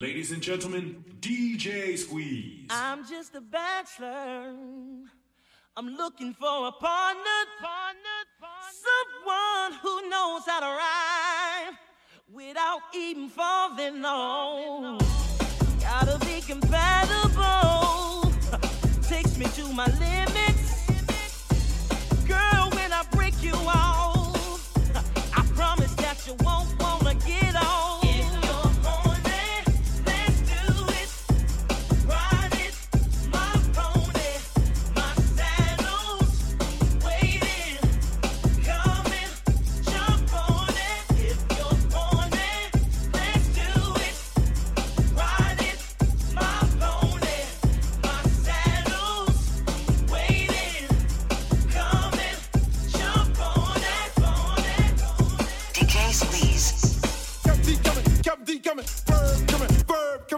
Ladies and gentlemen, DJ Squeeze. I'm just a bachelor. I'm looking for a partner, partner, partner. someone who knows how to rhyme without even falling on. Gotta be compatible. Takes me to my limits, girl. When I break you off.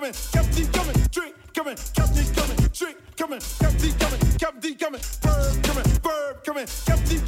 coming, Captain coming, drink coming, Captain coming, drink coming, Captain coming, Captain coming, verb coming, verb coming, Captain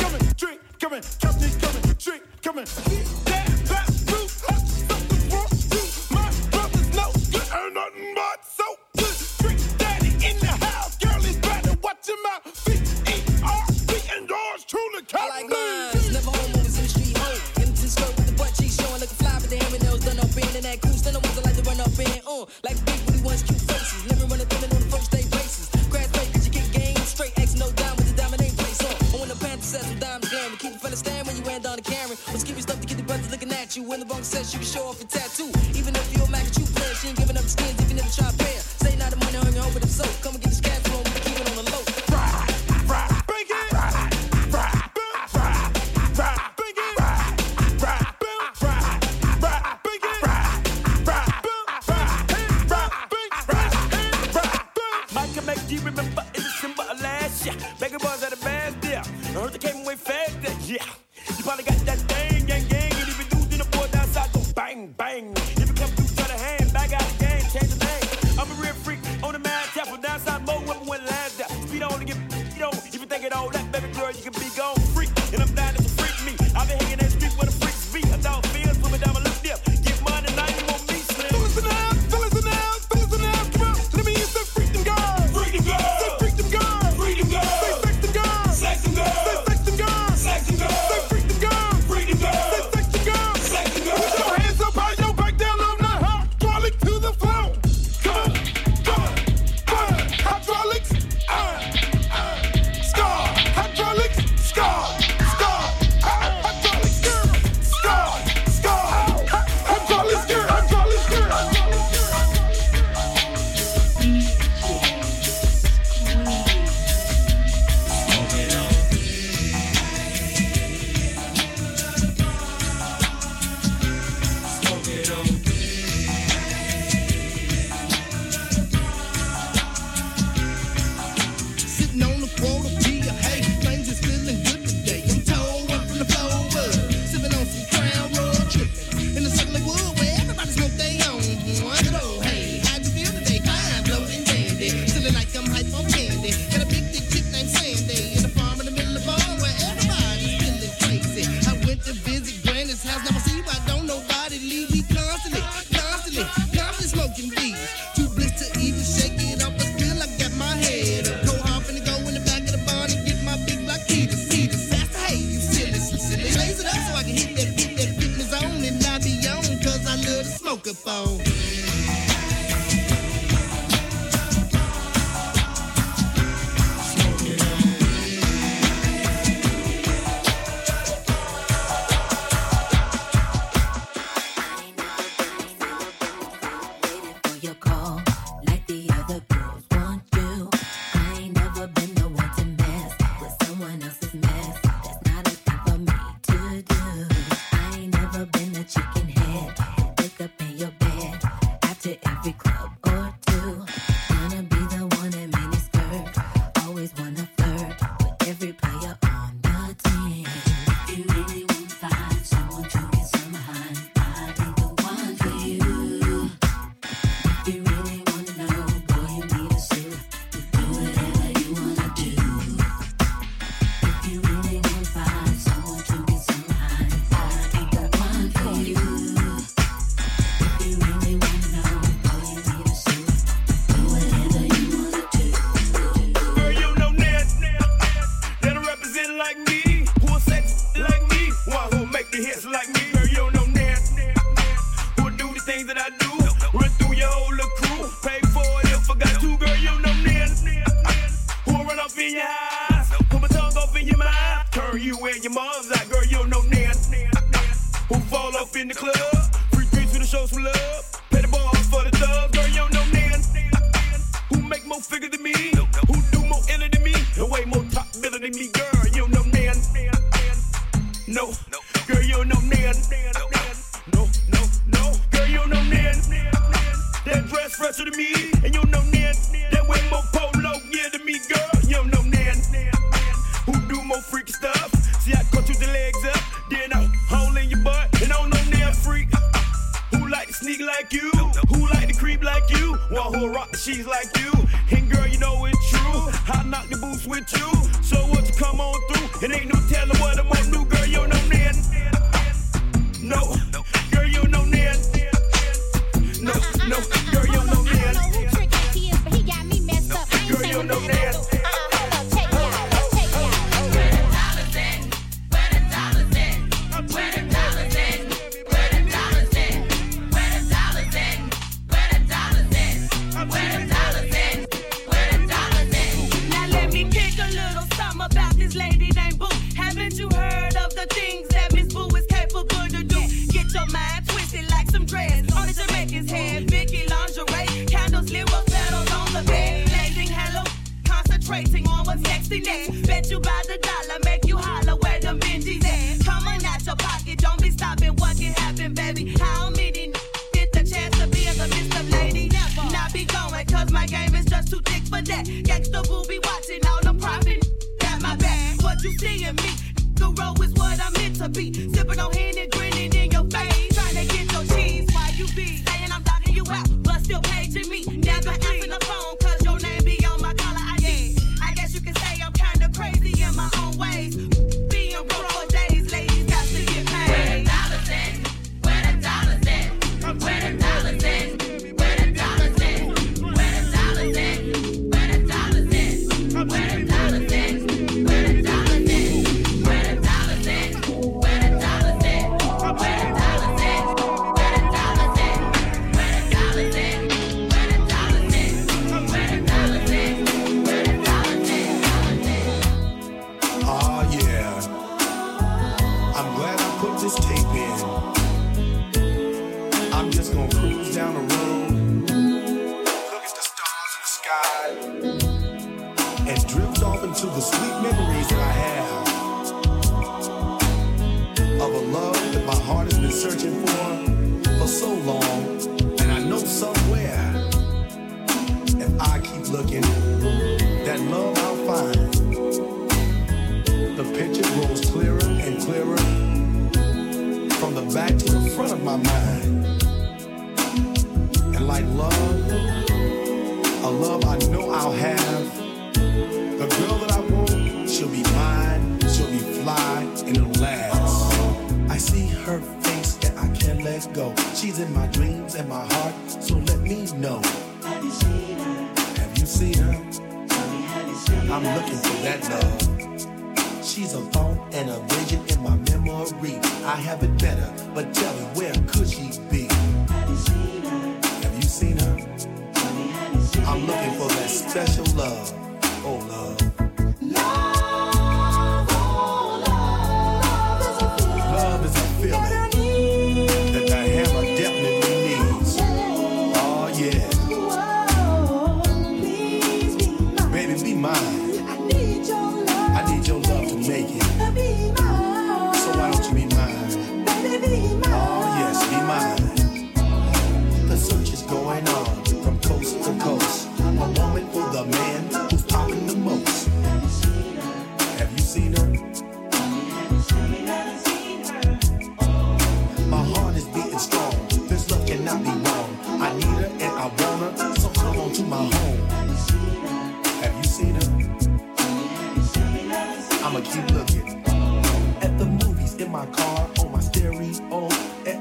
at you. When the bunk says You can show off a tattoo. Even if you're a Mac, you plan, she ain't giving up skins, even if you try to pay her. Say not the money on your over the soap. Come and get this cash room.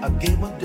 A game of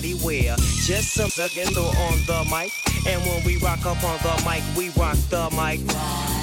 just some sucking on the mic. And when we rock up on the mic, we rock the mic.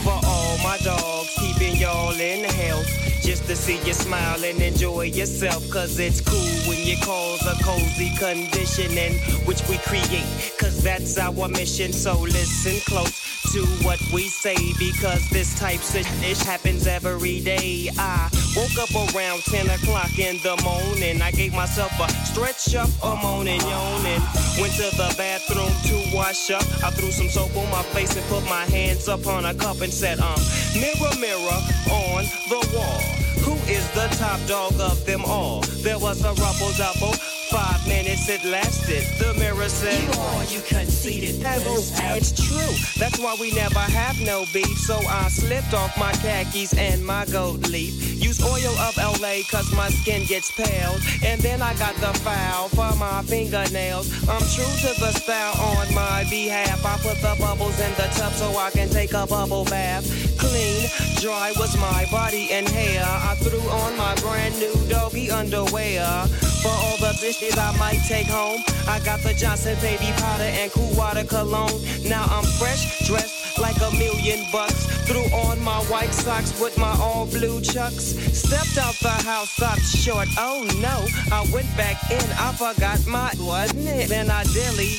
For all my dogs, keeping y'all in health. Just to see you smile and enjoy yourself. Cause it's cool when you cause a cozy condition in which we create. Cause that's our mission. So listen close to what we say because this type of ish happens every day. I woke up around 10 o'clock in the morning. I gave myself a stretch up, a moaning, yawning. Went to the bathroom to wash up. I threw some soap on my face and put my hands up on a cup and said, um, mirror, mirror on the wall. Who is the top dog of them all? There was a rubble double. Five minutes it lasted. The mirror said, You are, you conceited. Devil, it's true. That's why we never have no beef. So I slipped off my khakis and my gold leaf. Use Oil of Olay cause my skin gets pale. And then I got the foul for my fingernails. I'm true to the style on my behalf. I put the bubbles in the tub so I can take a bubble bath. Clean, dry was my body and hair. I threw on my brand new doggy underwear. For all the bitches I might take home, I got the Johnson baby powder and cool water cologne. Now I'm fresh, dressed like a million bucks. Threw on my white socks with my all blue chucks. Stepped out the house, stopped short. Oh no, I went back in, I forgot my wasn't it? Then I dilly,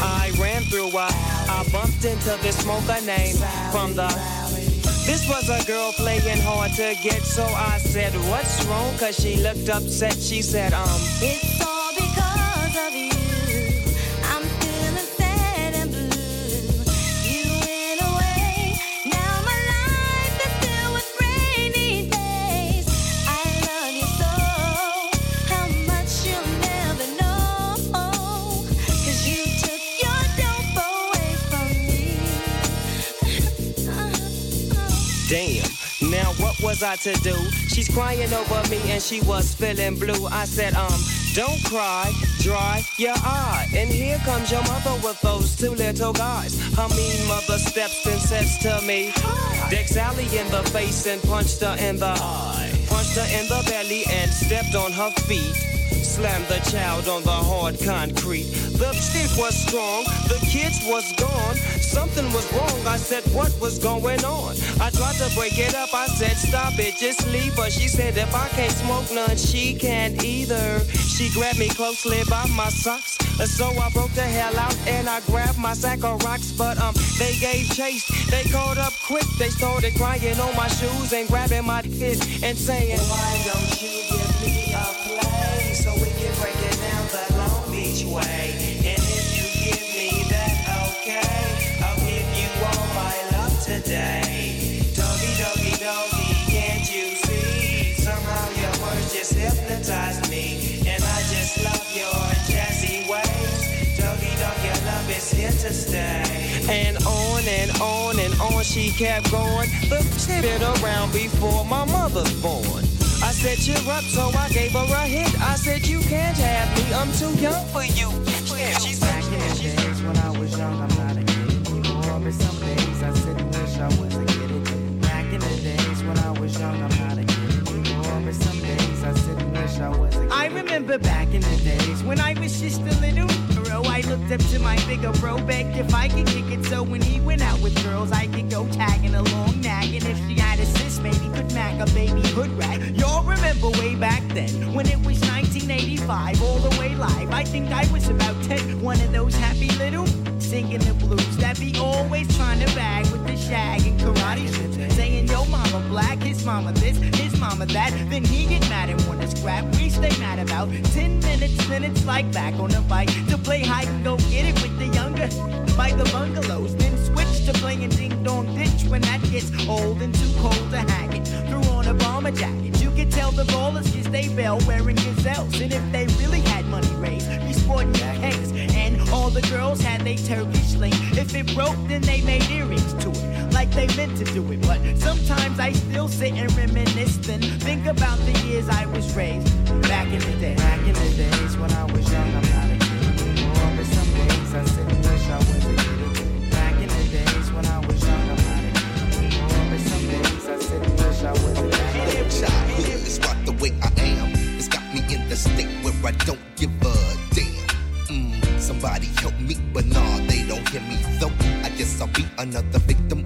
I ran through. I, I bumped into this smoker name from the. This was a girl playing hard to get, so I said, What's wrong? Cause she looked upset. She said, Um, It's all because of you. Was I to do? She's crying over me and she was feeling blue. I said, um, don't cry, dry your eye. And here comes your mother with those two little guys. Her mean mother steps and says to me, Deck Sally in the face and punched her in the eye. Punched her in the belly and stepped on her feet. Slammed the child on the hard concrete. The stick was strong, the kids was gone. Something was wrong. I said, What was going on? I tried to break it up. I said, Stop it, just leave her. She said, If I can't smoke none, she can't either. She grabbed me closely by my socks. So I broke the hell out and I grabbed my sack of rocks. But um, they gave chase. They caught up quick. They started crying on my shoes and grabbing my kids and saying, Why don't you Beach way? And if you give me that, okay, I'll give you all my love today. Doggy, doggy, doggy, can't you see? Somehow your words just hypnotize me, and I just love your jazzy ways. Doggy, dog, your love is here to stay. And on and on and on she kept going. The bit around before my mother's born. I said, cheer up, so I gave her a hit. I said, you can't have me, I'm too young for you. She said, Back in the days when I was young, I'm not a kid anymore. But some days I sit and wish I was a kid. Back in the days when I was young, I'm not a kid anymore. But some days I sit and wish I was a kid. I remember back in the days when I was just a little bro. I looked up to my bigger bro, begged if I could kick it. So when he went out with girls, I could go tagging along, nagging. If she had a sis, maybe could mac a baby hood rag. Y'all remember way back then when it was 1985, all the way live. I think I was about 10, one of those happy little singing the blues that be always trying to bag with the shag and karate shit. Saying, yo, mama black, his mama this, his mama that. Then he get mad and wanna scrap. We stay mad about 10 minutes, then it's like back on the bike to play hide and go get it with the younger by the bungalows. Then switch to playing ding dong ditch when that gets old and too cold to hack it. Threw on a bomber jacket, you could tell the rollers just they bell wearing gazelles. And if they really had money raised, be sporting cakes. And all the girls had they Turkish link. If it broke, then they made earrings to it, like they meant to do it. But sometimes I still sit and reminisce and think about the years I was raised back in the day. Back in the days when I was young, I'm not a kid anymore. But some days I sit and wish I was a kid. Back in the days when I was young, I'm not a kid anymore. But some days I sit and wish I was a kid. Childhood is right the way I am. It's got me in the state where I don't give a damn. Mm, somebody help me, but nah, they don't hear me though. I guess I'll be another victim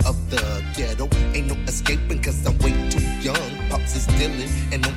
And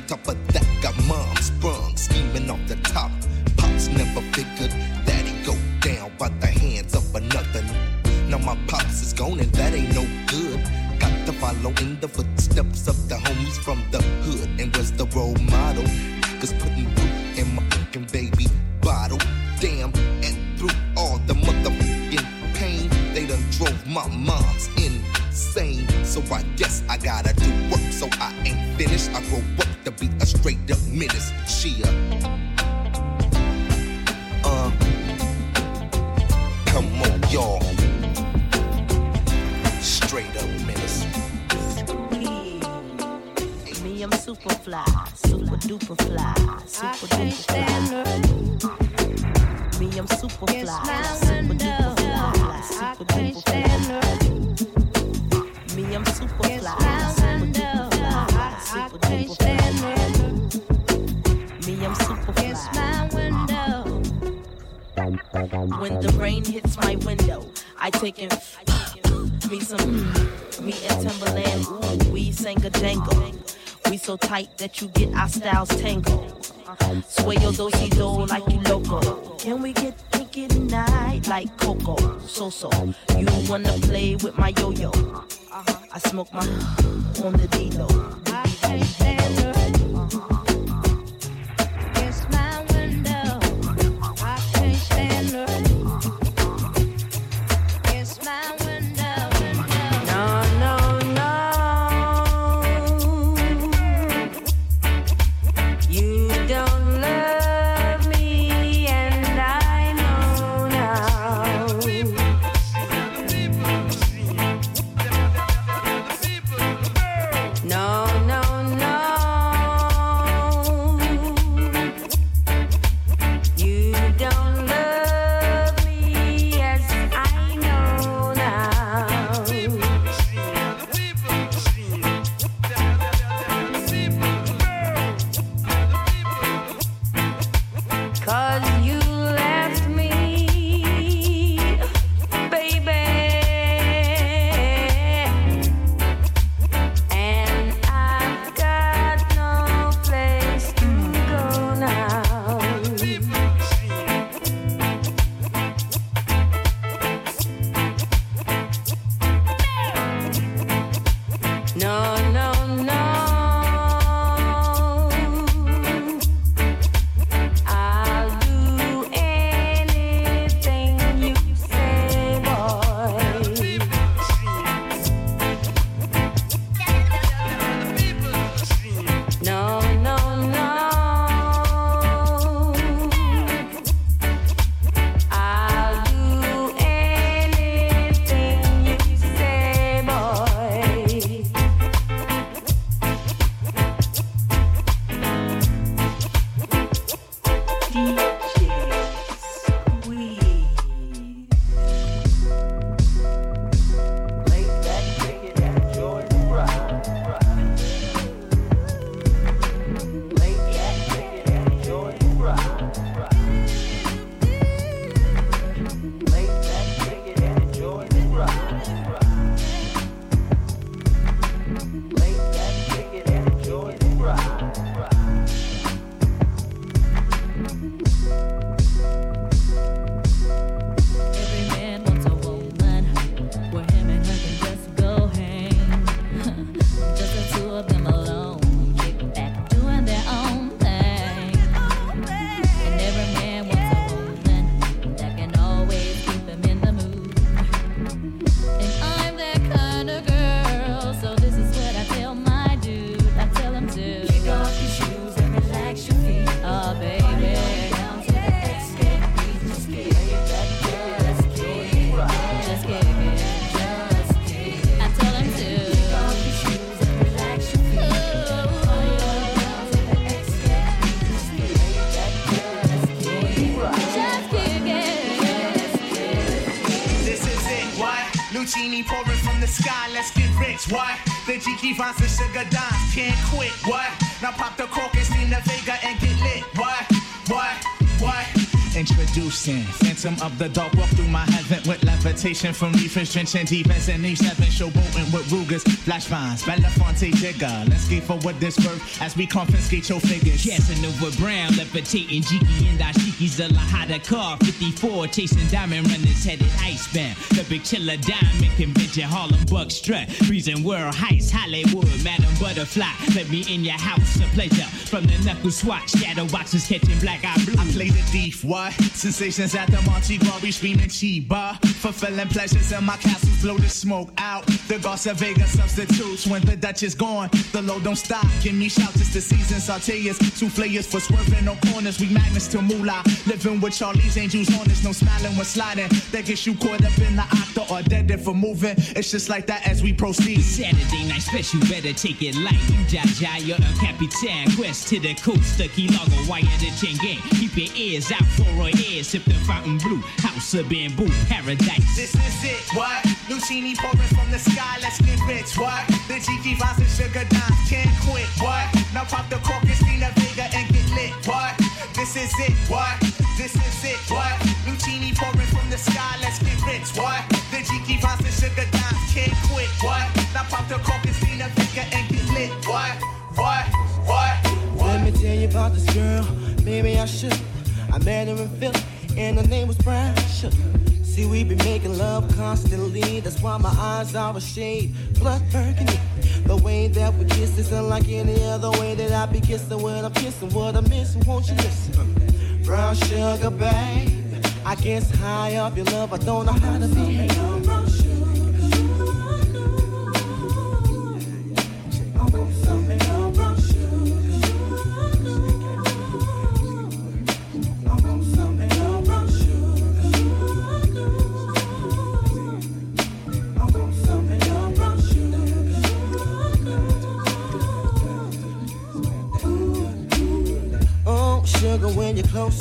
so tight that you get our styles tangled. Sway your dosey do like you loco. Can we get kinky tonight like Coco? So so. You wanna play with my yo yo? I smoke my on the D-Lo. I can't of the Dark Walk through my heaven with levitation from reefers drenching deep as an E7 showboating with Rugers, flash vines, Belafonte digger. Let's get forward this birth as we confiscate your figures. Casanova Brown, levitating Jiki and Dashiki's a Lahada car. 54, chasing diamond runners headed Ice icebound. The big chiller diamond convention, Harlem Buck strut. Freezing world heights, Hollywood, Madam Butterfly. Let me in your house, a pleasure. From the knuckle swatch, shadow boxes catching black eye blue. I play the thief, what? Sensations at the Monte Glory screaming Chiba. Fulfilling pleasures in my castles, blow the smoke out. The Garza Vega substitutes when the Dutch is gone. The load don't stop. Give me shouts, it's the season. Sauteas, souffleurs for swerving no corners. We magnets to moolah. Living with Charlie's angels on us, no smiling when sliding. That gets you caught up in the octa or dead if for moving. It's just like that as we proceed. Saturday night special, better take it light. You Jaja, you're a Capitan. Quest to the coast, the Key Largo, wire the chain gang. Keep your ears out for a ear. Sip the fountain blue, house of bamboo, paradise. This is it, what? Lucini pouring from the sky, let's get rich, what? The Jiki Vines and Sugar Dimes can't quit, what? Now pop the cork steam Vega and get lit, what? This is it, what? This is it, what? Lucini pouring from the sky, let's get rich, what? The Jiki Vines and Sugar Dimes can't quit, what? Now pop the cork steam Vega and get lit, what? What? What? Let me tell you about this girl. Maybe I should. I met her in Philly, and her name was Brown Sugar. See, we be making love constantly. That's why my eyes are a shade blood burgundy. The way that we kiss is unlike any other way that I be kissing when I'm kissing. What I'm missing, won't you listen? Brown sugar, babe. I guess high off your love, I don't know how to behave.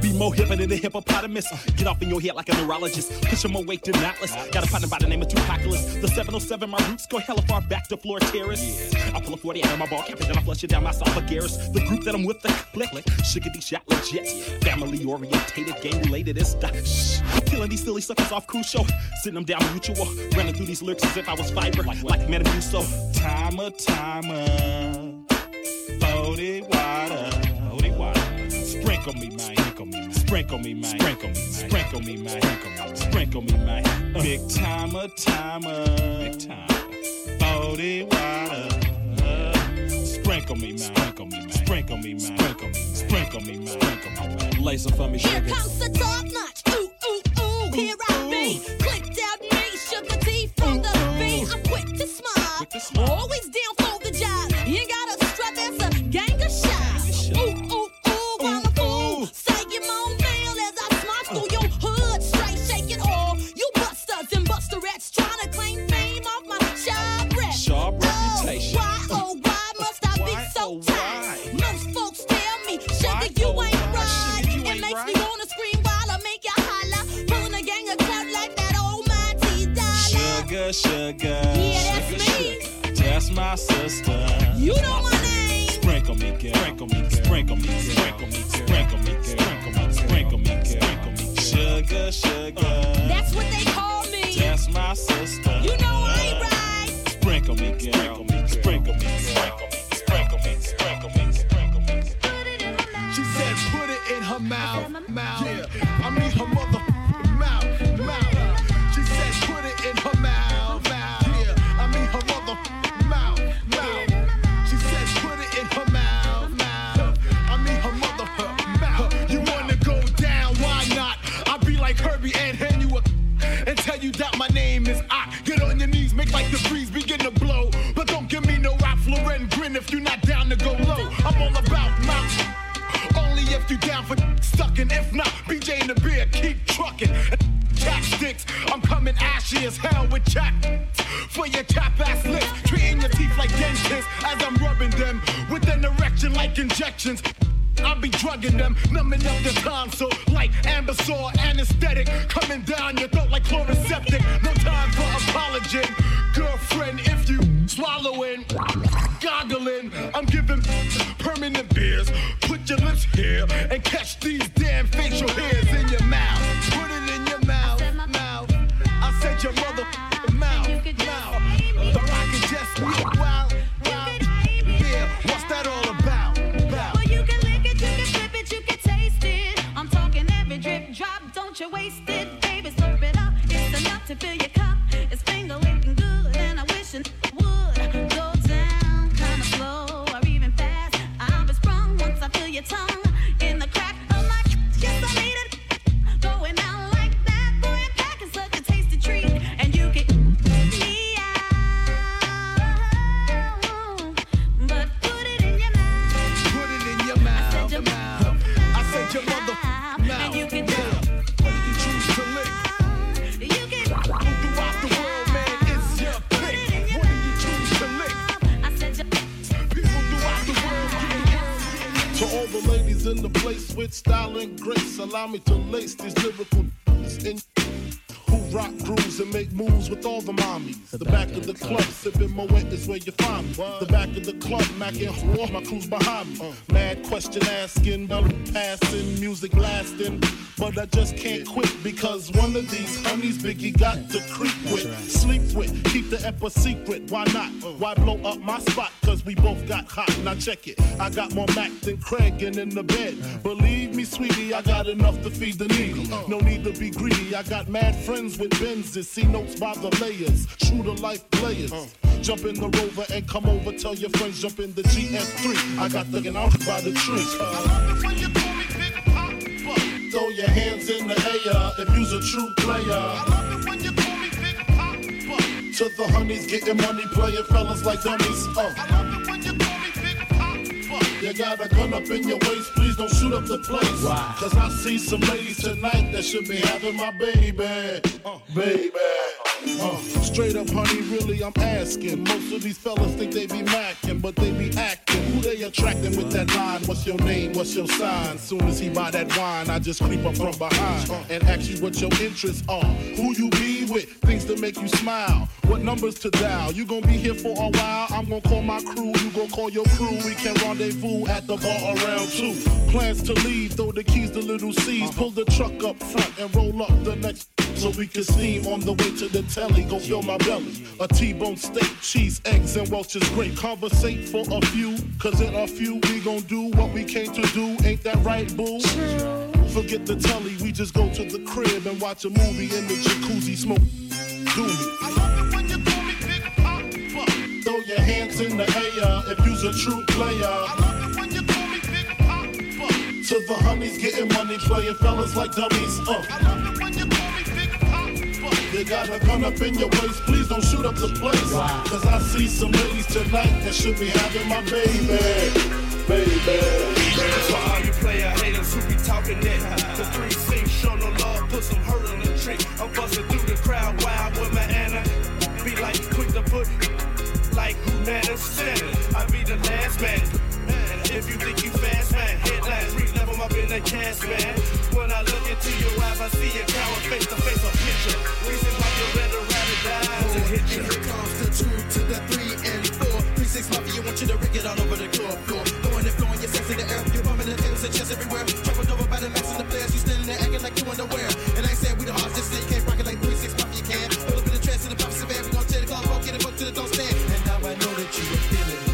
Be more hipper than the hippopotamus. Get off in your head like a neurologist. Push him awake than Atlas. Got a partner by the name of Tupaculus. The 707, my roots go hella far back to floor terrace. I pull a 40 out of my ball cap and then I flush it down my esophagus. The group that I'm with, the click, shiggity shot legit. Family orientated, game related, it's the shh. Killing these silly suckers off crucial. Sitting them down mutual. Running through these lyrics as if I was fiber. Like, like Metamucil. Timer, timer. 40 water. 40 water. Sprinkle me, man. Sprinkle me, man. Sprinkle me, man. Sprinkle me, man. Sprinkle me. Sprinkle me, man. Big timer, timer. Big time. 40 water. Sprinkle me, man. Sprinkle me, man. Sprinkle me, man. Sprinkle me, sprinkle Sprinkle me, man. Sprinkle me, man. Lace them for me, Here sugar. comes the top notch. Ooh, ooh, ooh. Here I be. Clicked out me, sugar tea from the beat. I'm quick to smile. Always down for Sugar, sugar. Yeah, that's sugar, me. Sugar. That's my sister. You know my name. Sprinkle me, girl. Sprinkle me, girl. Sprinkle me, girl. Sprinkle me, girl. Sprinkle me, girl. Sprinkle me, sprinkle me, girl. Sprinkle me, girl. Sugar, sugar. Uh, that's what they call me. That's my sister. You know I ain't right. Sprinkle me, girl. Sprinkle them with an erection like injections. I'll be drugging them, numbing up the tonsil like Anbesol anesthetic. Coming down your throat like Chloraseptic. No time for apology. Girlfriend, if you swallowing, goggling, I'm giving permanent beers. Put your lips here and catch these damn facial hairs in your mouth. Put it in your mouth, mouth. I said your mother mouth, mouth. Allow me to lace these lyrical with all the mommies. The back of the club, sipping Moet is where you find me. The back of the club, macking whore, my crew's behind me. Uh, mad question asking, bell passing, music lasting. But I just can't quit because one of these honeys Biggie got to creep with, sleep with, keep the ep a secret. Why not? Why blow up my spot? Cause we both got hot. Now check it. I got more Mac than Craig and in the bed. Believe me, sweetie, I got enough to feed the needy. No need to be greedy. I got mad friends with Benzes. See notes by the layers. True to life players. Jump in the rover and come over. Tell your friends jump in the GS3. I got the out by the tree. Uh. You call me big pop Throw your hands in the air if you's a true player. When you told me big pop to the honeys getting money, playing fellas like dummies. Uh. You got a gun up in your waist, please don't shoot up the place. Why? Cause I see some ladies tonight that should be having my baby. Uh, baby. Uh, straight up, honey, really, I'm asking. Most of these fellas think they be macking, but they be acting. They attracting with that line? What's your name? What's your sign? Soon as he buy that wine, I just creep up from behind and ask you what your interests are. Who you be with? Things to make you smile. What numbers to dial? You gonna be here for a while? I'm gonna call my crew. You gonna call your crew. We can rendezvous at the bar around two. Plans to leave, throw the keys to little C's. Pull the truck up front and roll up the next so we can steam on the way to the telly. Go fill my belly. A T-bone steak, cheese, eggs, and Welch's grape. Conversate for a few, cause in a few we gon' do what we came to do. Ain't that right, boo? Forget the telly, we just go to the crib and watch a movie in the jacuzzi, smoke doobie. Throw me pick a pop fuck. Throw your hands in the air if you's a true player. to the honeys, getting money, playing fellas like dummies. Uh. You got a gun up in your waist, please don't shoot up the place. Cause I see some ladies tonight that should be having my baby. Baby. All you player haters who be talking that, the three six show no love, put some hurt on the trick. I'm busting through the crowd wild with my Anna. Be like quick to put like who matters center. I be the last man. If you think you fast man, headlines up in the cast man. When I look into your eyes, I see a coward face to face a picture. Reason why you better ride or die to hit you. Here comes the two to the three and four. Three six mafia, want you to rig it all over the club floor. Throwing and flowing your sex in the air. You bumping the tables and chest everywhere. Troubled over by the max and the players. You standing there acting like you underwear. And I said we the hardest, just you can't rock it like three six mafia can. Pull up in the trance in the pop severe. We gon' tear the club get it book to the don't stand. And now I know that you are feeling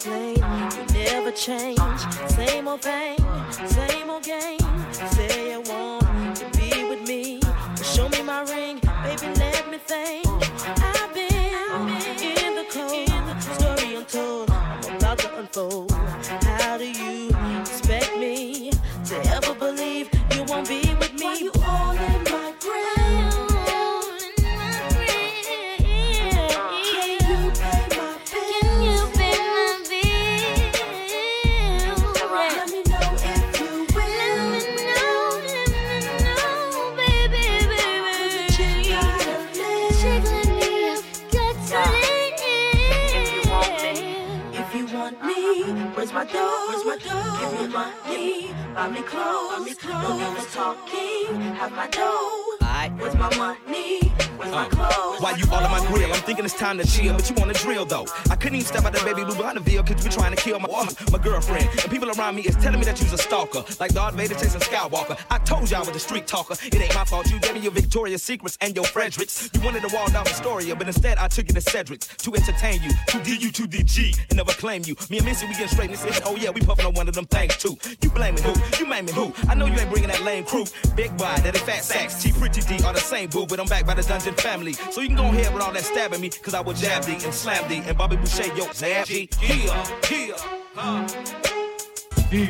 explain, you never change. Same old thing, same old game. Say you want to be with me. Show me my ring, baby, let me think. I've been in the cold, story untold. I'm about to unfold. To chill, but you wanna drill though. I couldn't even step out the baby blue behind the veil, cause you trying to kill my, my girlfriend. And people around me is telling me that you's a stalker, like Darth Vader chasing Skywalker. I told I was a street talker. It ain't my fault. You gave me your Victoria's Secrets and your Fredericks. You wanted to wall down Astoria, but instead I took you to Cedric's to entertain you, to D you to DG, and never claim you. Me and Missy, we get straight and say, oh yeah, we puffin' on one of them things too. You blaming who? You maiming who? I know you ain't bringing that lame crew. Big boy, that ain't fat sacks. T Pretty D are the same boo, but I'm back by the dungeon family. So you can go ahead with all that stabbing me, cause I will jab thee and slam thee. And Bobby Boucher, yo, zab thee. Here, here, huh. It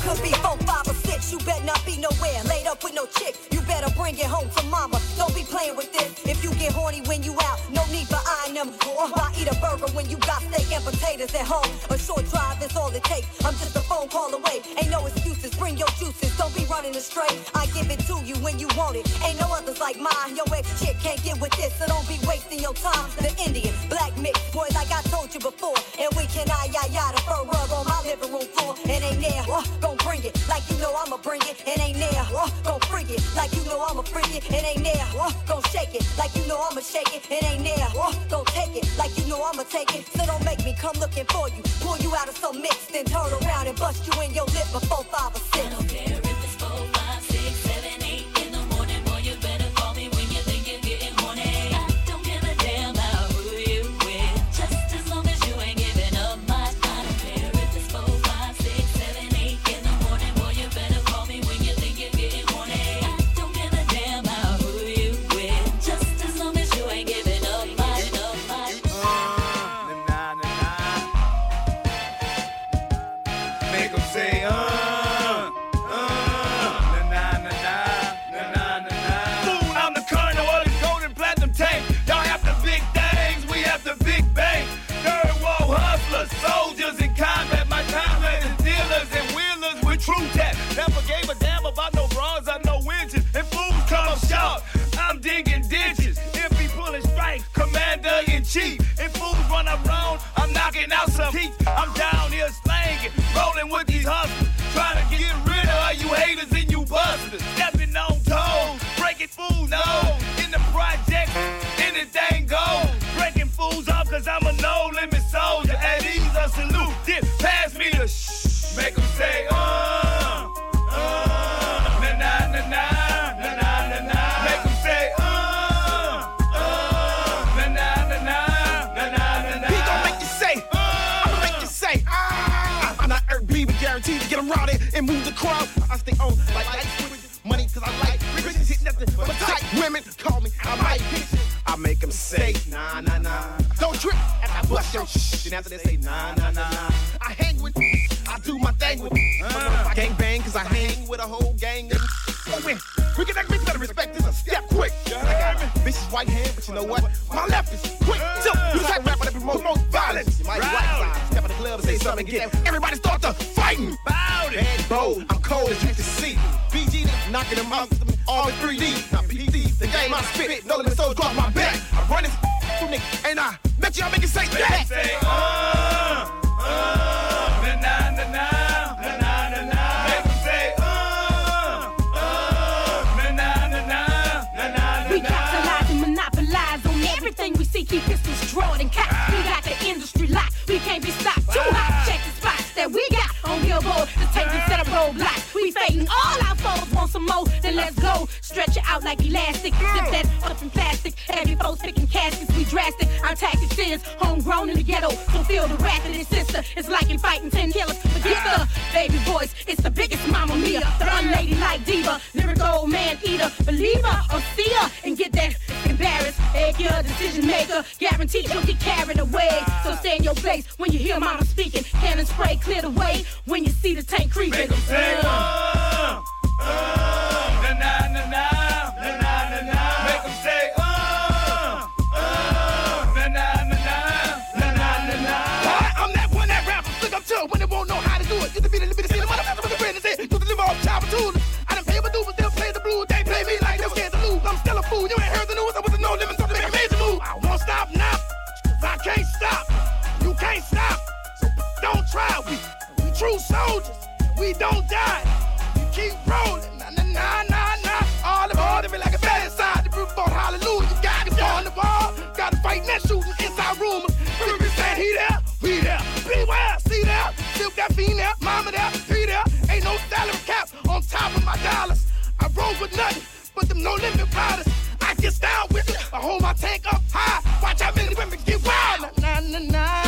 could be four, five, or six. You better not be nowhere. Laid up with no chick. Better bring it home to mama. Don't be playing with this. If you get horny when you out, no need for eyeing them. Why eat a burger when you got steak and potatoes at home? A short drive is all it takes. I'm just a phone call away. Ain't no excuses. Bring your juices. Don't be running astray. I give it to you when you want it. Ain't no others like mine. Your ex chick can't get with this, so don't be wasting your time. The Indian, black mix, boy, like I told you before. And we can I ya ya the fur rug on my living room floor. And ain't there, uh, gon' bring it like you know I'ma bring it. And ain't there, uh, gon' freak it like you know I'ma freak it. And ain't there, uh, gon' shake it like you know I'ma shake it. And ain't there, uh, gon' take it like you know I'ma take it. So don't make me come looking for you. Pull you out of some mix, then turn around and bust you in your lip before five or six. Out some teeth. I'm down here slanging, rolling with these hustlers. Trying to get rid of you haters and you busters. Stepping on toes, breaking fools nose. In the project, anything goes. Breaking fools off cause I'm a no limit soldier. At ease, a salute. Then pass me the after they say, nah, nah, nah, nah. I hang with, I do my thing with. Uh, I gang bang cause I hang with a whole gang of so when we get that bitch better respect this a step quick. I got a bitch's white hand, but you know what? My left is quick. So you the type rapper that promotes most violence. You might be right side, step in the club and say something, get everybody start to fighting. Bout it. Bad bold, I'm cold as you can see. BG knocking them out, all in 3D. Now PD, the game I spit, no limit, so drop my back. I run this through nigga, and I bet y'all make it say that. Say, uh, uh, na na na na, na na na na. Make 'em say, uh, uh, na na na na, na na na We na. capitalize and monopolize on everything we see. Keep pistols drawn and cocked. We got the industry locked. We can't be stopped. Too hot. Check the spots that we got on Billboard. The take them set of roadblocks. We fading all our foes. Want some more? Then let's go. Stretch it out like elastic. Zip that up in plastic. Heavy foes picking caskets. We drastic. Our tactics is homegrown in the ghetto. So feel the wrath of this sister. It's like in fighting ten killers. Forget the baby voice. It's the biggest mama mia. The unladylike diva. Lyrical man eater. Believer or seer. And get that embarrassed. Egg your decision maker. Guaranteed you'll get carried away. So stay in your place when you hear mama speaking. Cannon spray clear the way when you see the tank creeping. Make 'em say, uh, na na na na, na na na na. I'm that one that rapper look up to when they won't know how to do it. Used to be the little bit of the with the friend used eh? to live off child tools. I done pay my dues, but still play the blues. They play me like they scared to lose. I'm still a fool. You ain't heard the news. I wasn't no limit, so to make a major move. I won't stop now. 'cause I can't stop. You can't stop. Don't try. We, we true soldiers. We don't die. Keep rolling. Nah, nah, nah, nah, nah. All aboard, be like a bad inside the roof boat. Hallelujah. God is on the ball. Gotta fight that shooting inside rumors. People saying he there, we there. Beware, see there. Still got female, mama there, he there. Ain't no salary cap on top of my dollars. I roll with nothing but them no limit riders. I get down with it. I hold my tank up high. Watch how many women get wild. Nah, nah, nah, nah.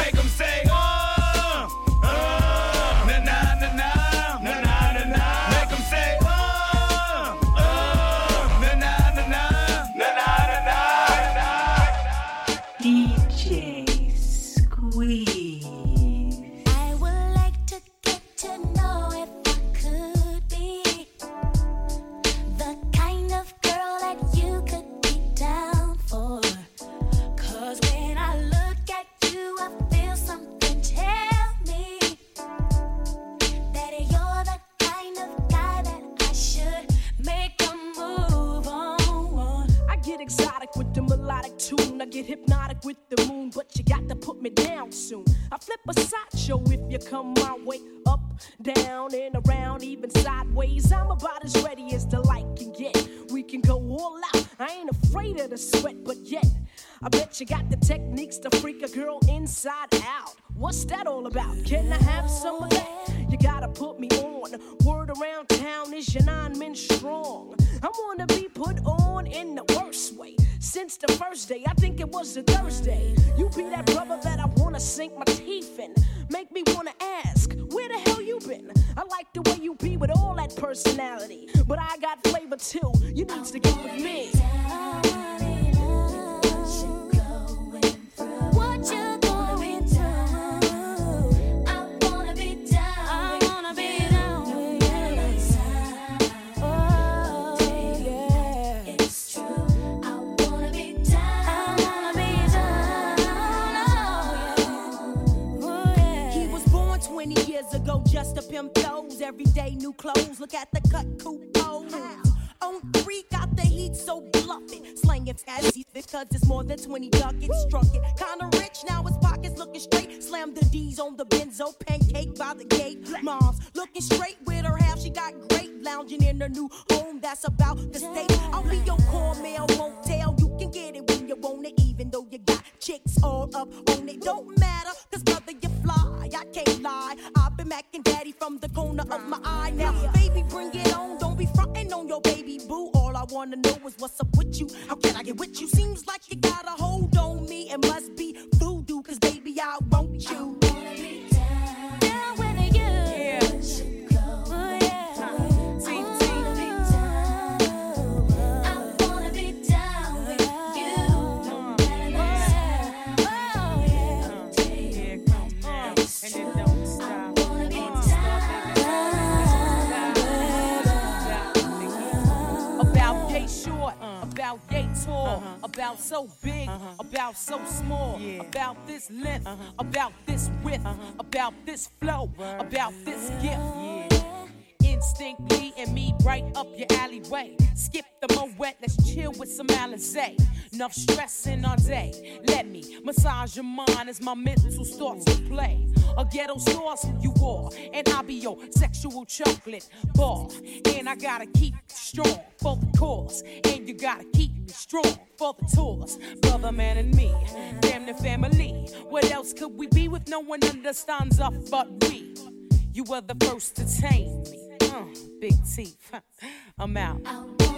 about this flow, about this gift. Yeah. Instinctly and me right up your alleyway. Skip with some Alizé. Enough stress in our day. Let me massage your mind as my mental starts to play. A ghetto sauce you are, and I'll be your sexual chocolate bar. And I gotta keep strong for the cause, and you gotta keep strong for the tours. Brother, man, and me, damn the family. What else could we be with no one understands us but we? You were the first to tame me. Uh, big teeth, I'm out.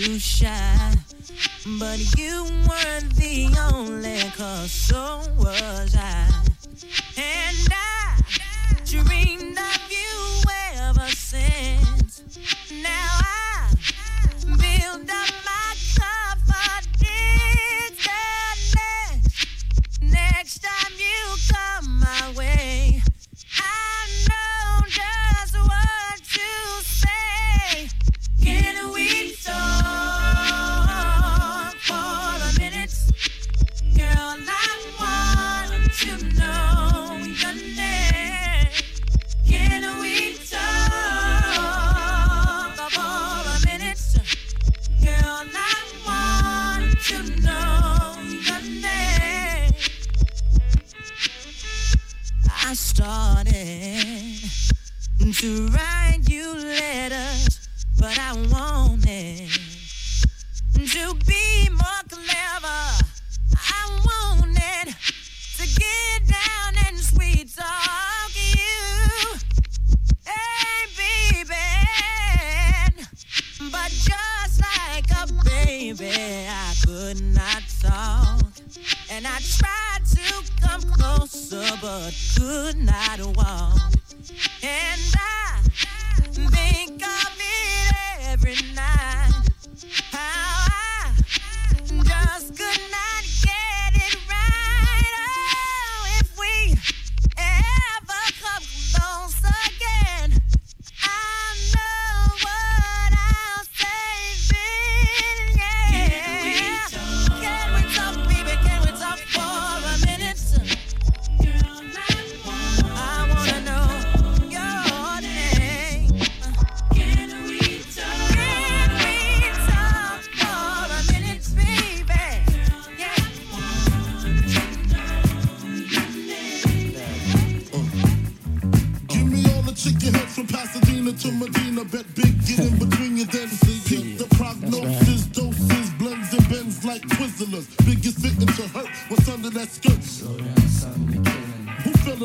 too shy. But you weren't the only cause. So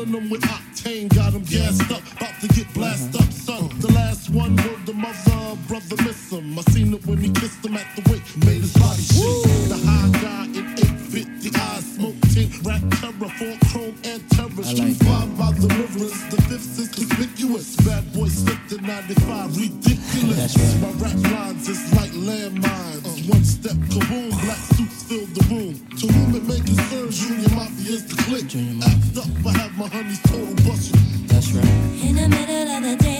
filling them with octane, got them gassed up, about to get blasted up, son. The last one will the mother, brother miss him. I seen it when he kissed him at the wake, made his body shake. The high guy in 850 eyes, smoke tint, rap terror, four chrome and terror. Street like by the rivers, the fifth is conspicuous. Bad boy slipped to 95, ridiculous. Right. My rap lines is like landmines. Uh, one step kaboom, black suits fill the room. To whom it may concern, Junior Mafia is the click. Junior Mafia my honey's total bustin'. That's right. In the middle of the day.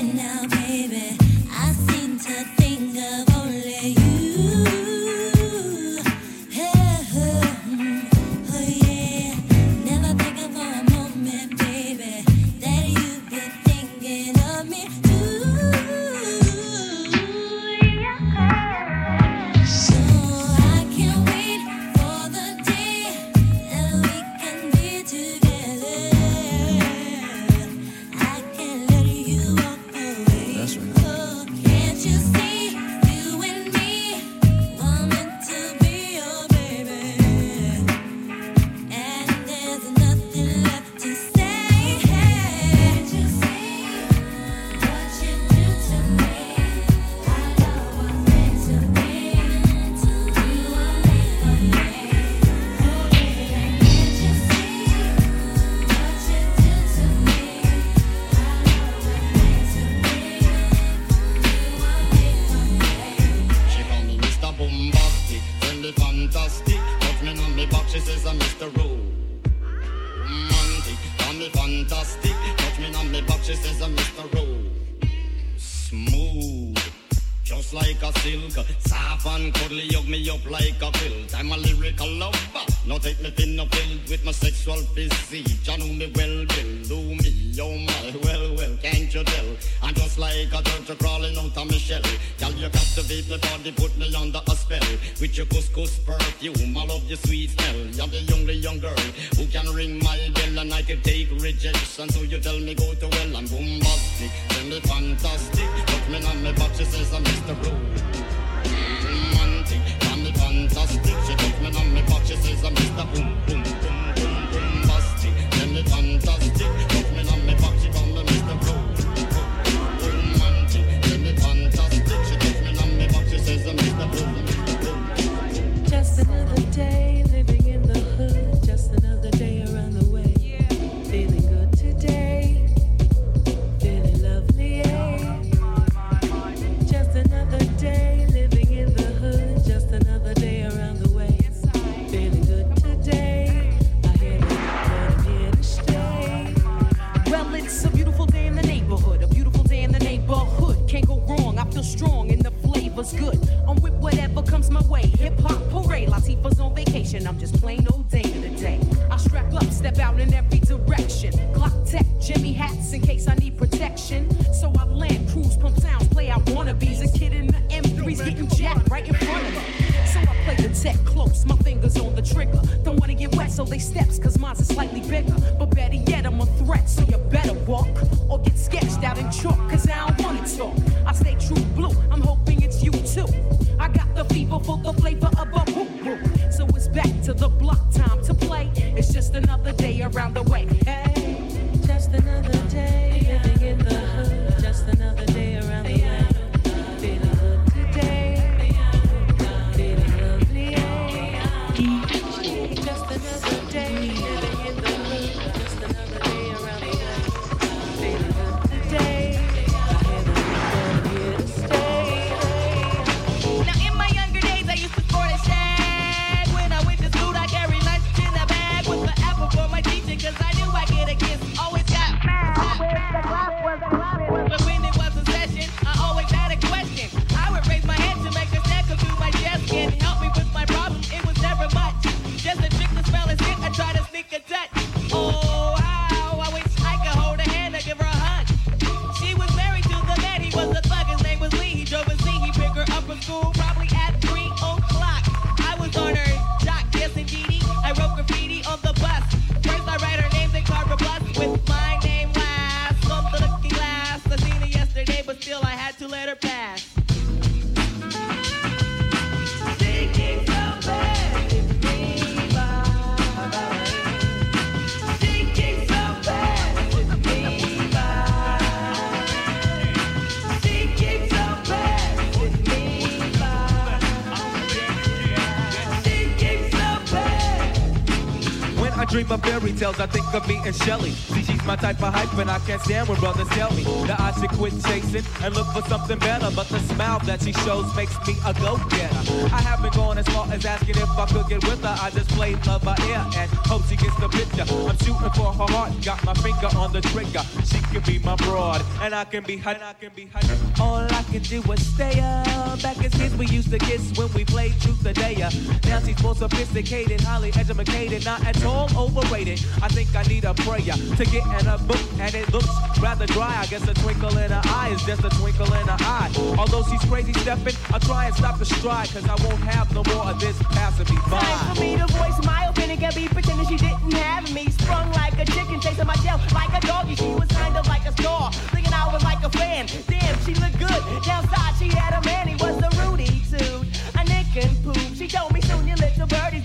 of fairy tales, I think of me and Shelly. See, she's my type of hype, and I can't stand when brothers tell me that I should quit chasing and look for something better. But the smile that she shows makes me a go-getter. I haven't gone as far as asking if I could get with her. I just play love by ear and hope she gets the picture. I'm shooting for her heart, got my finger on the trigger. She can be my broad, and I can be her. I can be her. All I can do is stay up. Back in kids, we used to kiss when we played truth or dare. Now she's more sophisticated, highly educated, not at all over I think I need a prayer to get in a book, and it looks rather dry. I guess a twinkle in her eye is just a twinkle in her eye. Although she's crazy stepping, I try and stop the stride, cause I won't have no more of this passing me by. Time for me to voice my opinion, can be pretending she didn't have me. Sprung like a chicken, chasing my tail like a doggy. She was kind of like a star, thinking I was like a fan. Damn, she looked good. Downside, she had a man, he was a Rudy too. A nick and poop. She told me soon, you little birdie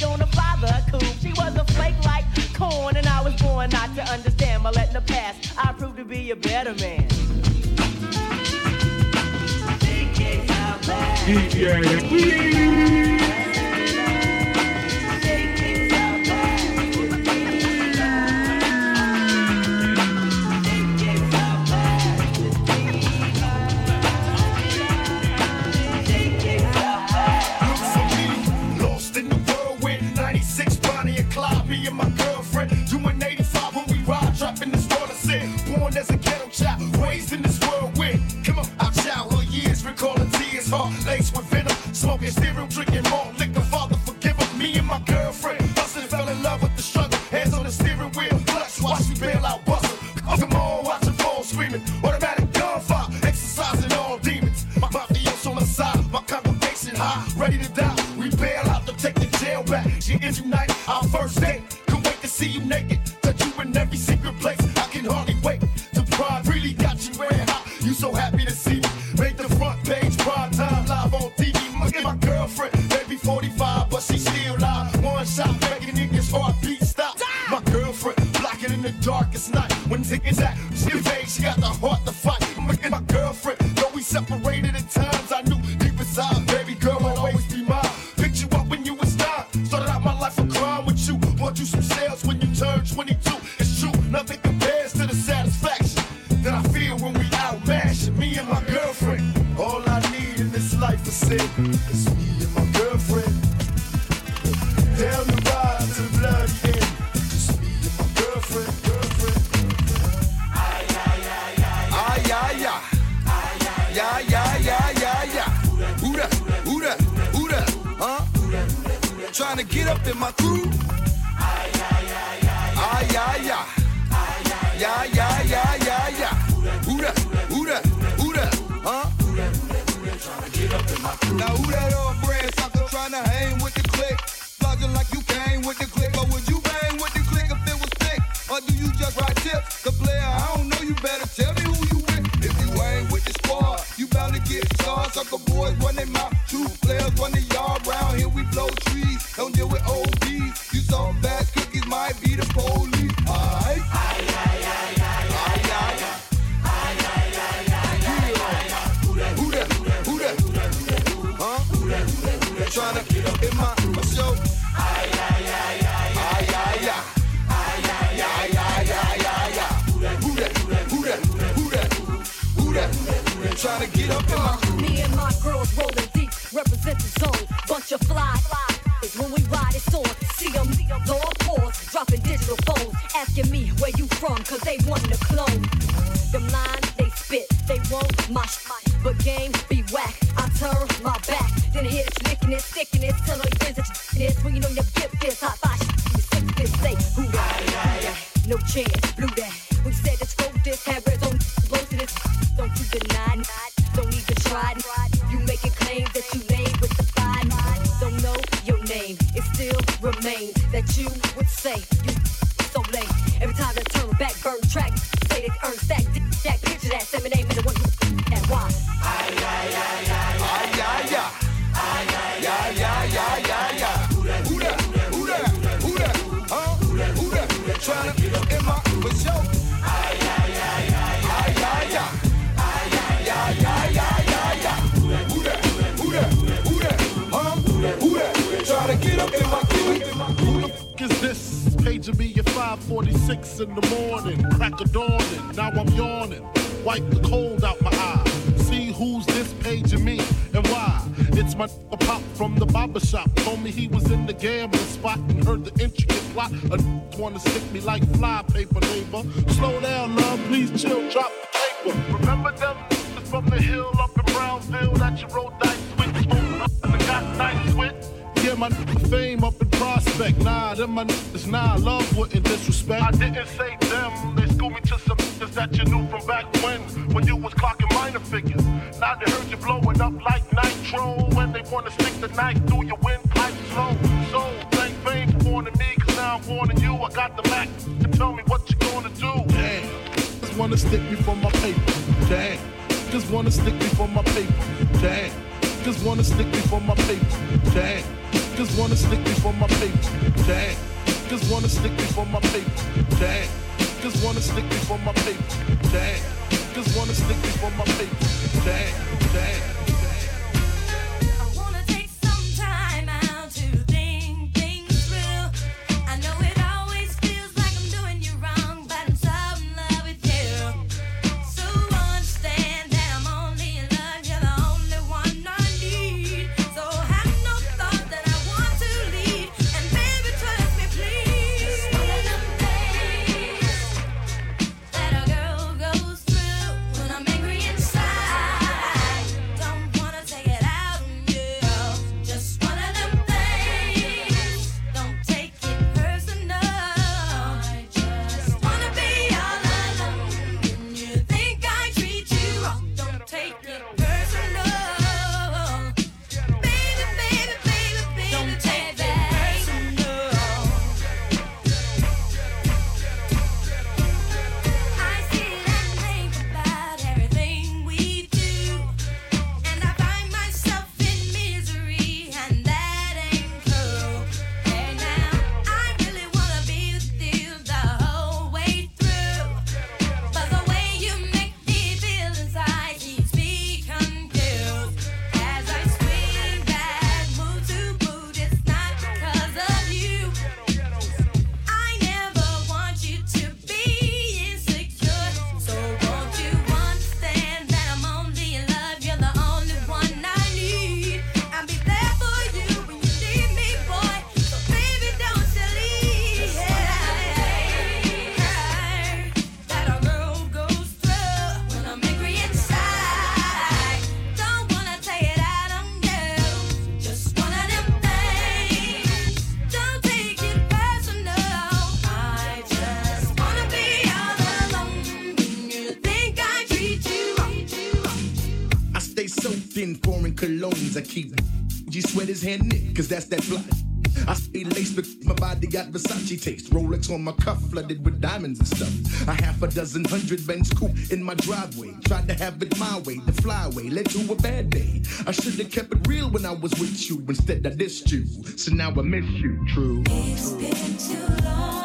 corn, and I was born not to understand. my letting the past, I proved to be a better man. DJ, please. heartbeat stop. My girlfriend, blocking in the darkest night. When tickets at, she she got the paging me at 5:46 in the morning, crack of dawning. Now I'm yawning, wipe the cold out my eye. See who's this paging me and why? It's my pop from the barber shop. Told me he was in the gambling spot and heard the intricate plot. A wanna stick me like fly paper, neighbor. Slow down, love, please chill, drop the paper. Remember them from the hill up in Brownsville that you rolled dice with, and got nice with? Yeah, my fame up in Prospect. Nah, them my niggas, nah, love wouldn't disrespect. I didn't say them, they schooled me to some niggas that you knew from back when, when you was clocking minor figures. Now they heard you blowing up like nitro, when they wanna stick the knife through your windpipe slow. So, thank fame for warning me, cause now I'm warning you. I got the Mac to tell me what you gonna do. Damn, just wanna stick me for my paper. Damn, just wanna stick me for my paper. Damn, just wanna stick me for my paper. Damn. Just wanna stick me for my paper. Damn. Just wanna stick me for my paper. Damn. Just wanna stick me for my paper. Damn. Just wanna stick me for my paper. Damn. Damn. Colognes. I keep G sweat his hand knit, cause that's that fly. I stay laced with my body got Versace taste. Rolex on my cuff, flooded with diamonds and stuff. A half a dozen hundred Benz coupe in my driveway. Tried to have it my way, the flyway led to a bad day. I should have kept it real when I was with you. Instead, I dissed you. So now I miss you. True. It's been too long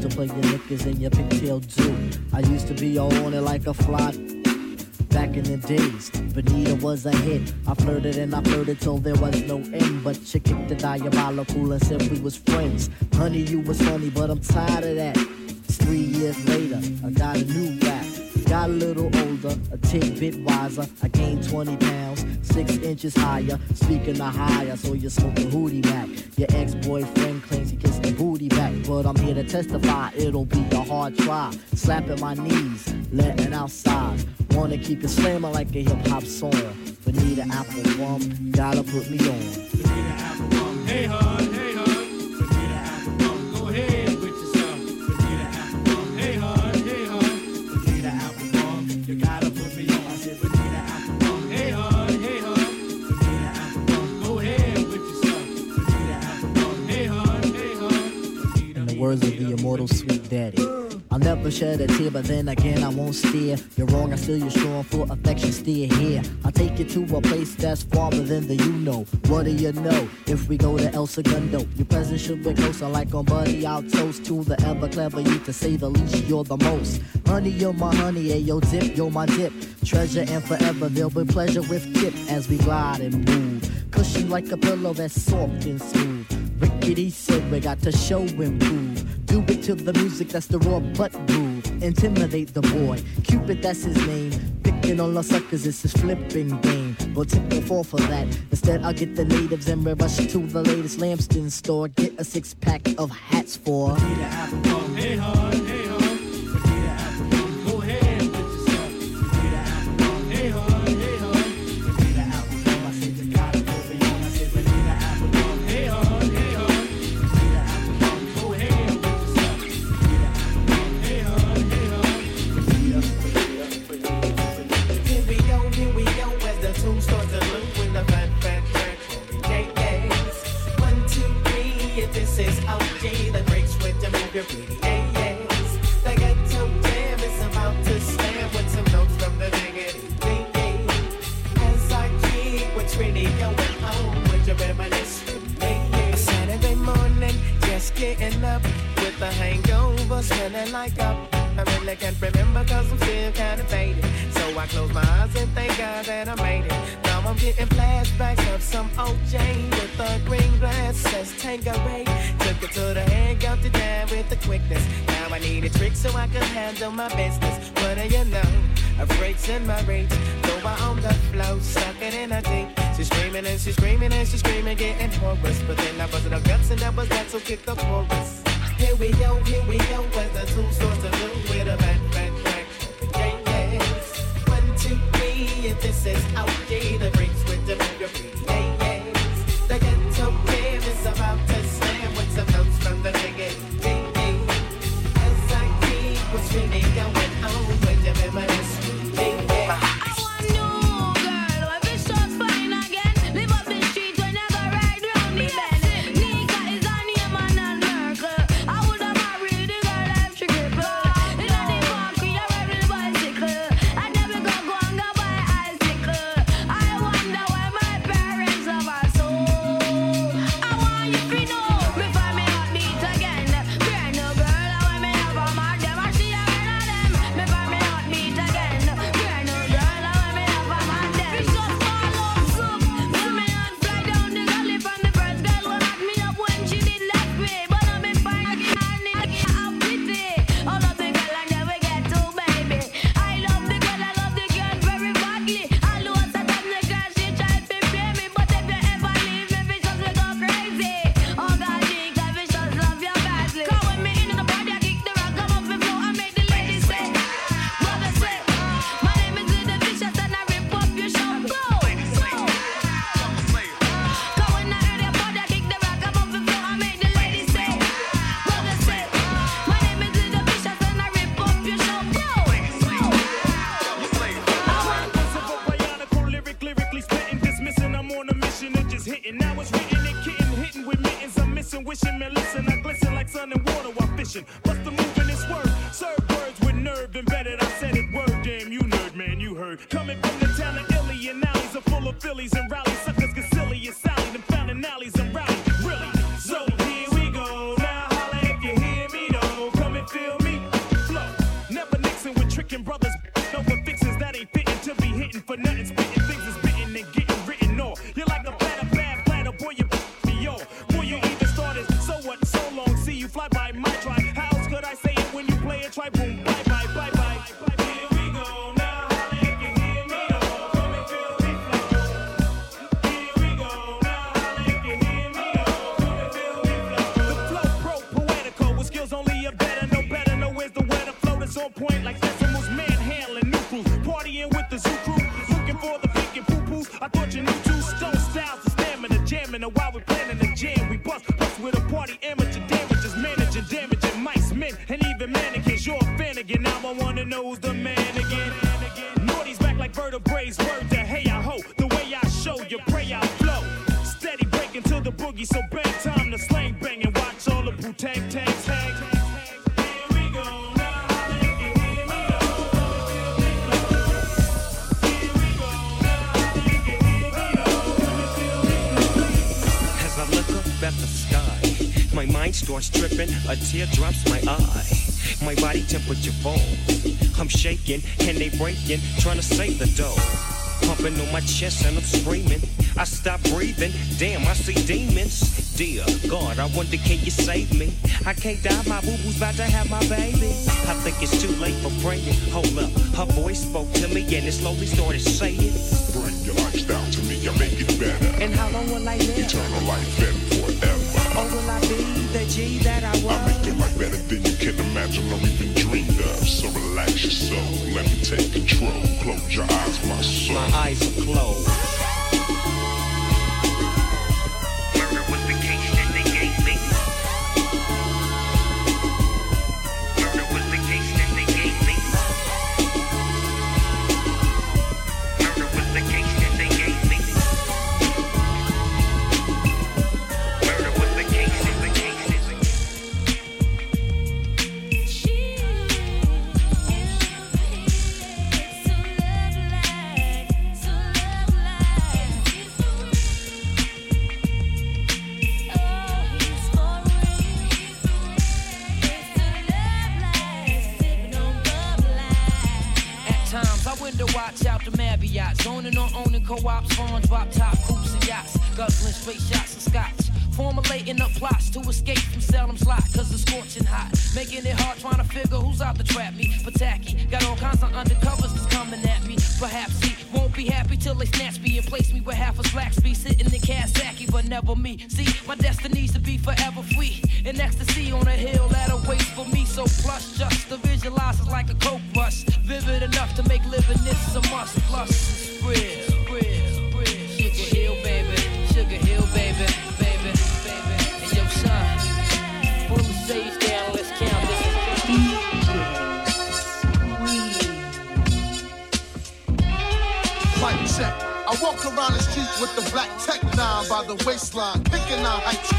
used to play your knickers and your pigtail too. I used to be all on it like a fly Back in the days, Bonita was a hit. I flirted and I flirted till there was no end. But you kicked the diabolical and said we was friends. Honey, you was funny, but I'm tired of that. Three years later, I got a new Got a little older, a tidbit wiser. I gained 20 pounds, six inches higher. Speaking of higher, so you're smoking hootie back. Your ex-boyfriend claims he kissed the booty back, but I'm here to testify it'll be a hard try. Slapping my knees, letting outside. Wanna keep it slamming like a hip hop song. But need an apple Applebum, gotta put me on. Hard, hey, hard. Words of the immortal sweet daddy. I'll never shed a tear, but then again I won't steer. You're wrong, I still you're strong for affection, steer here. I'll take you to a place that's farther than the you know. What do you know? If we go to El Segundo, your presence should be closer, like on Buddy. I'll toast to the ever clever you, to say the least, you're the most. Honey, you're my honey, hey, yo, dip, you're my dip. Treasure and forever, there'll be pleasure with tip as we glide and move. Cushion like a pillow that's soft and smooth. Rickety said we got to show and prove. Do it to the music that's the raw butt groove. Intimidate the boy. Cupid, that's his name. Picking on the suckers, it's his flipping game. But tip will fall for that. Instead, I'll get the natives and we rush to the latest Lambston store. Get a six pack of hats for. Hey, your pretty about to with some notes from the. As I keep what's really going on with your. Saturday morning, just getting up with the hangover, smelling like up. I really can't remember cause I'm still kinda faded. So I close my eyes and thank God that I made it. Now I'm getting flashbacks of some OJ with a green glass says. I a trick so I can handle my business. What do you know? A freak's in my reach. Go out on the floor, suck it in a deep. She's screaming and she's screaming and she's screaming, getting hoarse. But then I busted her guts and that was that, so kick the chorus. Here we go, here we go, as the two starts to move with a bad, bad track. Yeah, yes. One, two, three, if this is OG, the breaks with the your. Yeah, yes. The ghetto jam is about tricking brothers. I'm shaking and they breaking, trying to save the dough. Pumping on my chest and I'm screaming. I stop breathing. Damn, I see demons. Dear God, I wonder can you save me? I can't die, my boo boo's about to have my baby. I think it's too late for praying. Hold up, her voice spoke to me and it slowly started saying. Bring your life lifestyle to me, I make it better. And how long will I live? Eternal life and forever. Or will I be the G that I was? I make your life better than you can imagine or even dreamed of. So relax your let me take control. Close your eyes, my soul. My eyes are closed. I window watch out the Marriott, zoning on owning co-ops, farms, drop top coops and yachts, guzzling straight shots of scotch. Formulating up plots to escape from Salem's lot, cause it's scorching hot. Making it hard trying to figure who's out to trap me. Tacky, got all kinds of undercovers that's coming at me. Perhaps he be happy till they snatch me and place me where half a slack be sitting in Kawasaki, but never me. See, my destiny's to be forever free. In ecstasy on a hill that awaits for me. So plush, just to visualize is like a coke rush. Vivid enough to make living this a must. Plus, real. Sugar Hill, baby. Sugar Hill, baby, baby, baby. And yo, son, pull the down, let's check. I walk around the street with the black tech nine by the waistline, picking out heights.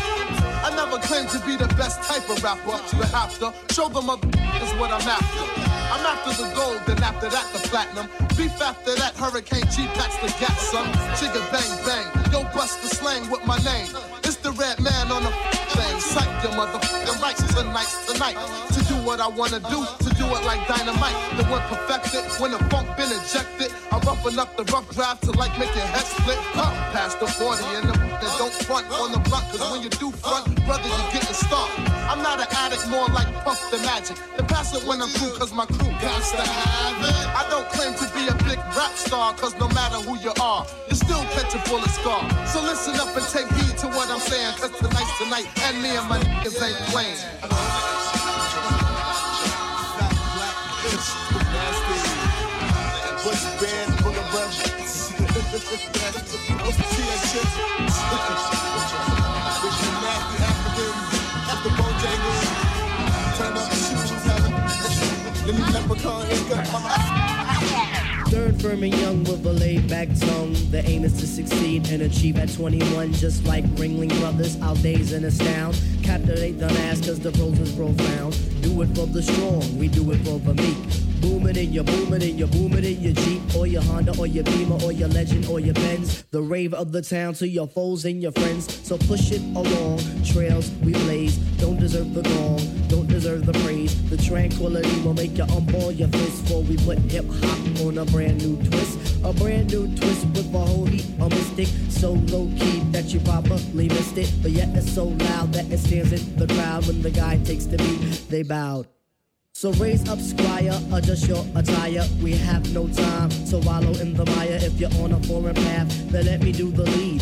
I never claimed to be the best type of rapper, but have to show them other is what I'm after. I'm after the gold, then after that the platinum. Beef after that, Hurricane cheap, packs the gas, son. Chigga bang bang, yo bust the slang with my name. It's the Redman on the thing. Psych your motherfucking rights tonight, tonight. To do what I wanna do, to do it like dynamite. The one perfected, when the funk been ejected. I roughen up the rough draft to like make your head split. Huh, past the 40 and the that don't front on the block. Cause when you do front, brother, you getting stomped. I'm not an addict, more like Puff the Magic. And pass it when I'm through, cause my crew got to have it. I don't claim to be a big rap star, cause no matter who you are, you still catch a bullet scar. So listen up and take heed to what I'm saying, cause tonight's tonight, and me and my niggas ain't playing. Third firm and young with a laid back tongue. The aim is to succeed and achieve at 21, just like Ringling Brothers. Our days and astound. Captivate the mass cause the pros is profound. Do it for the strong, we do it for the meek. Booming in your booming in your booming in your Jeep or your Honda or your Beamer or your Legend or your Benz. The rave of the town to your foes and your friends. So push it along. Trails we blaze don't deserve the gong, don't deserve the praise. The tranquility will make you unball your fist before we put hip hop on a brand new twist. A brand new twist with a whole heap of mystic. So low key that you probably missed it. But yet it's so loud that it stands in the crowd when the guy takes the beat. They bowed. So raise up, squire, adjust your attire. We have no time to wallow in the mire. If you're on a foreign path, then let me do the lead.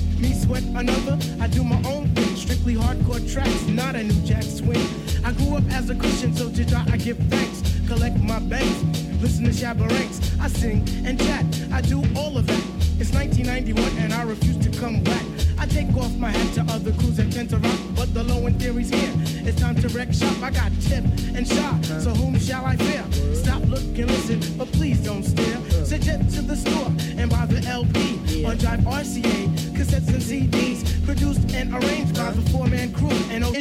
Me sweat another, I do my own thing. Strictly hardcore tracks, not a new jack swing. I grew up as a Christian, so to God I give thanks. Collect my banks, listen to Shabba Ranks. I sing and chat, I do all of that. It's 1991 and I refuse to come back. I take off my hat to other crews that tend to rock, but the low end theory's here. It's time to wreck shop. I got tip and shot, so whom shall I fear? Stop, look, and listen, but please don't stare. Suggest to the store and buy the LP on Jive RCA, cassettes and CDs, produced and arranged by the four-man crew. And oh,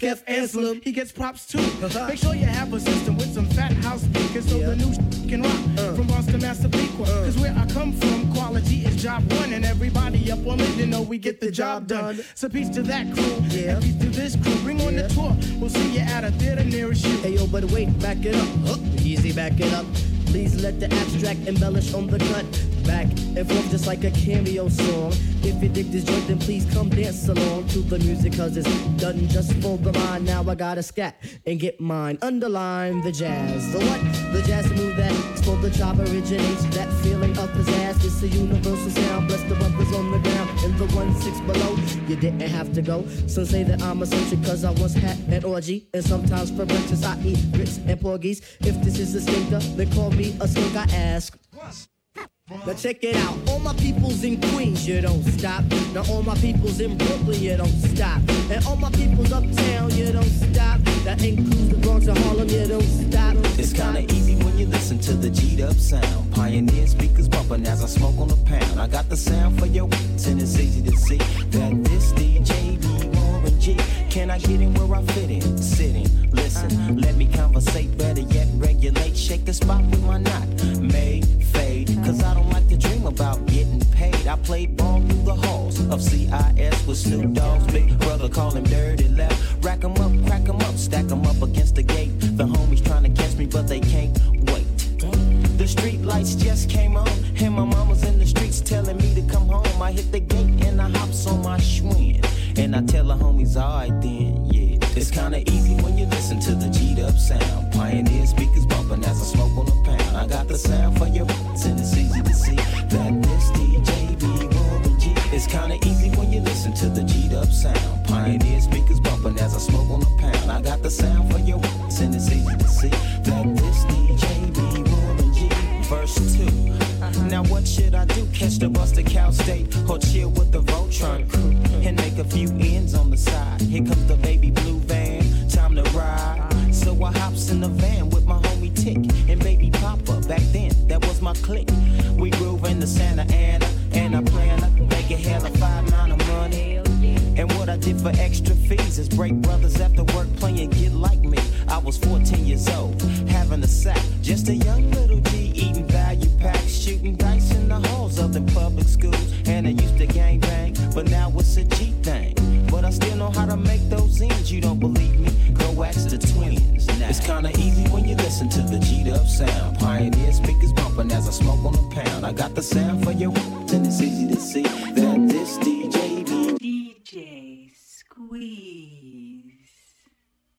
Skeff Anselm, he gets props too. Uh-huh. Make sure you have a system with some fat house speakers so the new sh- can rock uh. from Boston, Massapequa. Uh. Cause where I come from, quality is job one, and everybody up on me, you know we get the job done. So peace to that crew, yeah. and peace to this crew. Bring on the tour, we'll see you at a theater nearest you. Hey yo, but wait, back it up. Huh? Easy, back it up. Please let the abstract embellish on the cut. Back and forth just like a cameo song. If you dig this joint, then please come dance along to the music, cause it's done just for the mind. Now I gotta scat and get mine. Underline the jazz. The what? The jazz move that for the job originates. That feeling of pizzazz. It's a universal sound. Bless the brothers on the ground in the one six below. You didn't have to go. Some say that I'm a social cause I once had an orgy. And sometimes for breakfast I eat grits and porgies. If this is a stinker, then call me a skink. I ask. Now check it out, all my peoples in Queens, you don't stop. Now all my peoples in Brooklyn, you don't stop. And all my peoples uptown, you don't stop. That includes the Bronx and Harlem, you don't stop. It's kinda easy when you listen to the G'd up sound. Pioneer speakers bumping as I smoke on the pound. I got the sound for your and it's easy to see that this DJ G. Can I get in where I fit in? Sitting, listen, let me conversate, better yet regulate. Shake the spot with my knot, may fade. Cause I don't like to dream about getting paid. I played ball through the halls of CIS with Snoop Dogg's big brother, call him Dirty Left. Rack 'em up, crack 'em up, stack 'em up against the gate. The homies trying to catch me, but they can't. The street lights just came on, and my mama's in the streets telling me to come home. I hit the gate and I hops on my Schwinn. And I tell the homies, alright then, yeah. It's kinda easy when you listen to the G'd up sound. Pioneer speakers bumping as I smoke on the pound. I got the sound for your and it's easy to see that this DJ be Warren G. It's kinda easy when you listen to the G'd up sound. Pioneer speakers bumping as I smoke on the pound. I got the sound for your and it's easy to see Verse 2. Uh-huh. Now what should I do? Catch the bus to Cal State or chill with the Voltron crew mm-hmm. and make a few ends on the side. Here comes the baby blue van, time to ride. So I hops in the van with my homie Tick and baby Papa. Back then, that was my clique. We groove in the Santa Ana and I plan to make a hell of five amount of money. And what I did for extra fees is break brothers after work playing Get Like Me. I was 14 years old, having a sack. Just a young little G eating packs, shooting dice in the halls of the public schools. And I used to gang bang, but now it's a G thing. But I still know how to make those ends. You don't believe me? Go ask the twins. Now. It's kinda easy when you listen to the G Dub sound. Pioneer speakers bumping as I smoke on a pound. I got the sound for your and it's easy to see that this DJ be DJ Squeeze.